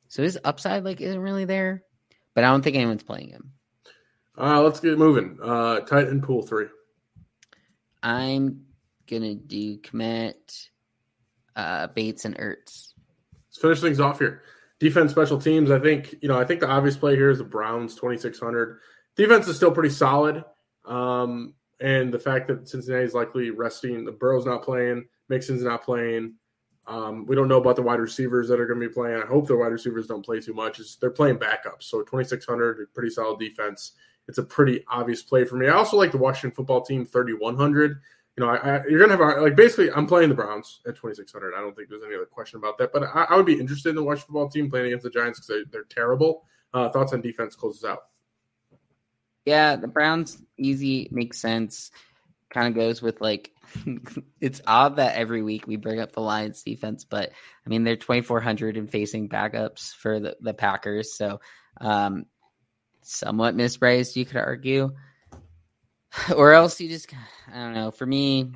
so his upside like isn't really there. But I don't think anyone's playing him. Uh, let's get moving. Uh, tight end pool three. I'm gonna do Kmet, uh, Bates, and Ertz. Let's finish things off here. Defense, special teams. I think you know. I think the obvious play here is the Browns, twenty six hundred. Defense is still pretty solid, um, and the fact that Cincinnati is likely resting, the Burrow's not playing, Mixon's not playing. Um, we don't know about the wide receivers that are going to be playing. I hope the wide receivers don't play too much. It's, they're playing backups, so twenty six hundred, pretty solid defense it's a pretty obvious play for me. I also like the Washington football team 3100. You know, I, I, you're gonna have like basically I'm playing the Browns at 2600. I don't think there's any other question about that. But I, I would be interested in the Washington football team playing against the Giants because they, are terrible. Uh, thoughts on defense closes out. Yeah, the Browns easy makes sense. Kind of goes with like [laughs] it's odd that every week we bring up the Lions defense, but I mean they're 2400 and facing backups for the, the Packers. So um, somewhat mispriced, you could argue. [laughs] or else you just, I don't know. For me,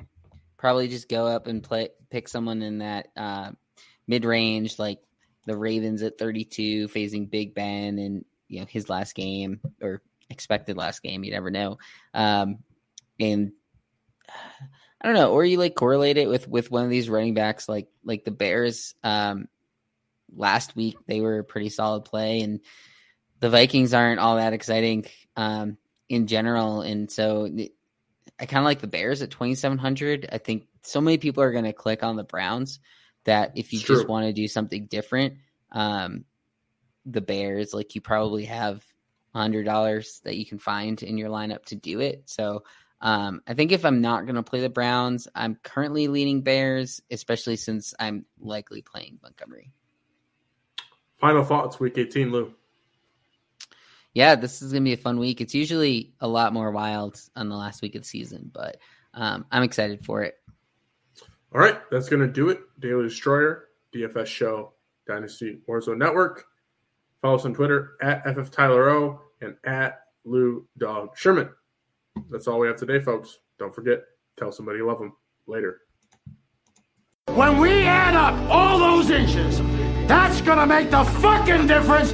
probably just go up and play, pick someone in that uh, mid range, like the Ravens at 32, facing Big Ben and you know his last game or expected last game. You never know. Um, and [sighs] I don't know, or you like correlate it with with one of these running backs, like like the Bears. Um, last week they were a pretty solid play, and the Vikings aren't all that exciting um, in general, and so I kind of like the Bears at twenty seven hundred. I think so many people are going to click on the Browns that if you It's just want to do something different, um, the Bears like you probably have hundred dollars that you can find in your lineup to do it. So. Um, I think if I'm not going to play the Browns, I'm currently leaning Bears, especially since I'm likely playing Montgomery. Final thoughts, week 18, Lou. Yeah, this is gonna be a fun week. It's usually a lot more wild on the last week of the season, but um, I'm excited for it. All right, that's going to do it. Daily Destroyer, DFS Show, Dynasty Warzone Network. Follow us on Twitter at FF Tyler O and at Lou Dog Sherman. That's all we have today, folks. Don't forget, tell somebody you love them. Later. When we add up all those inches, that's gonna make the fucking difference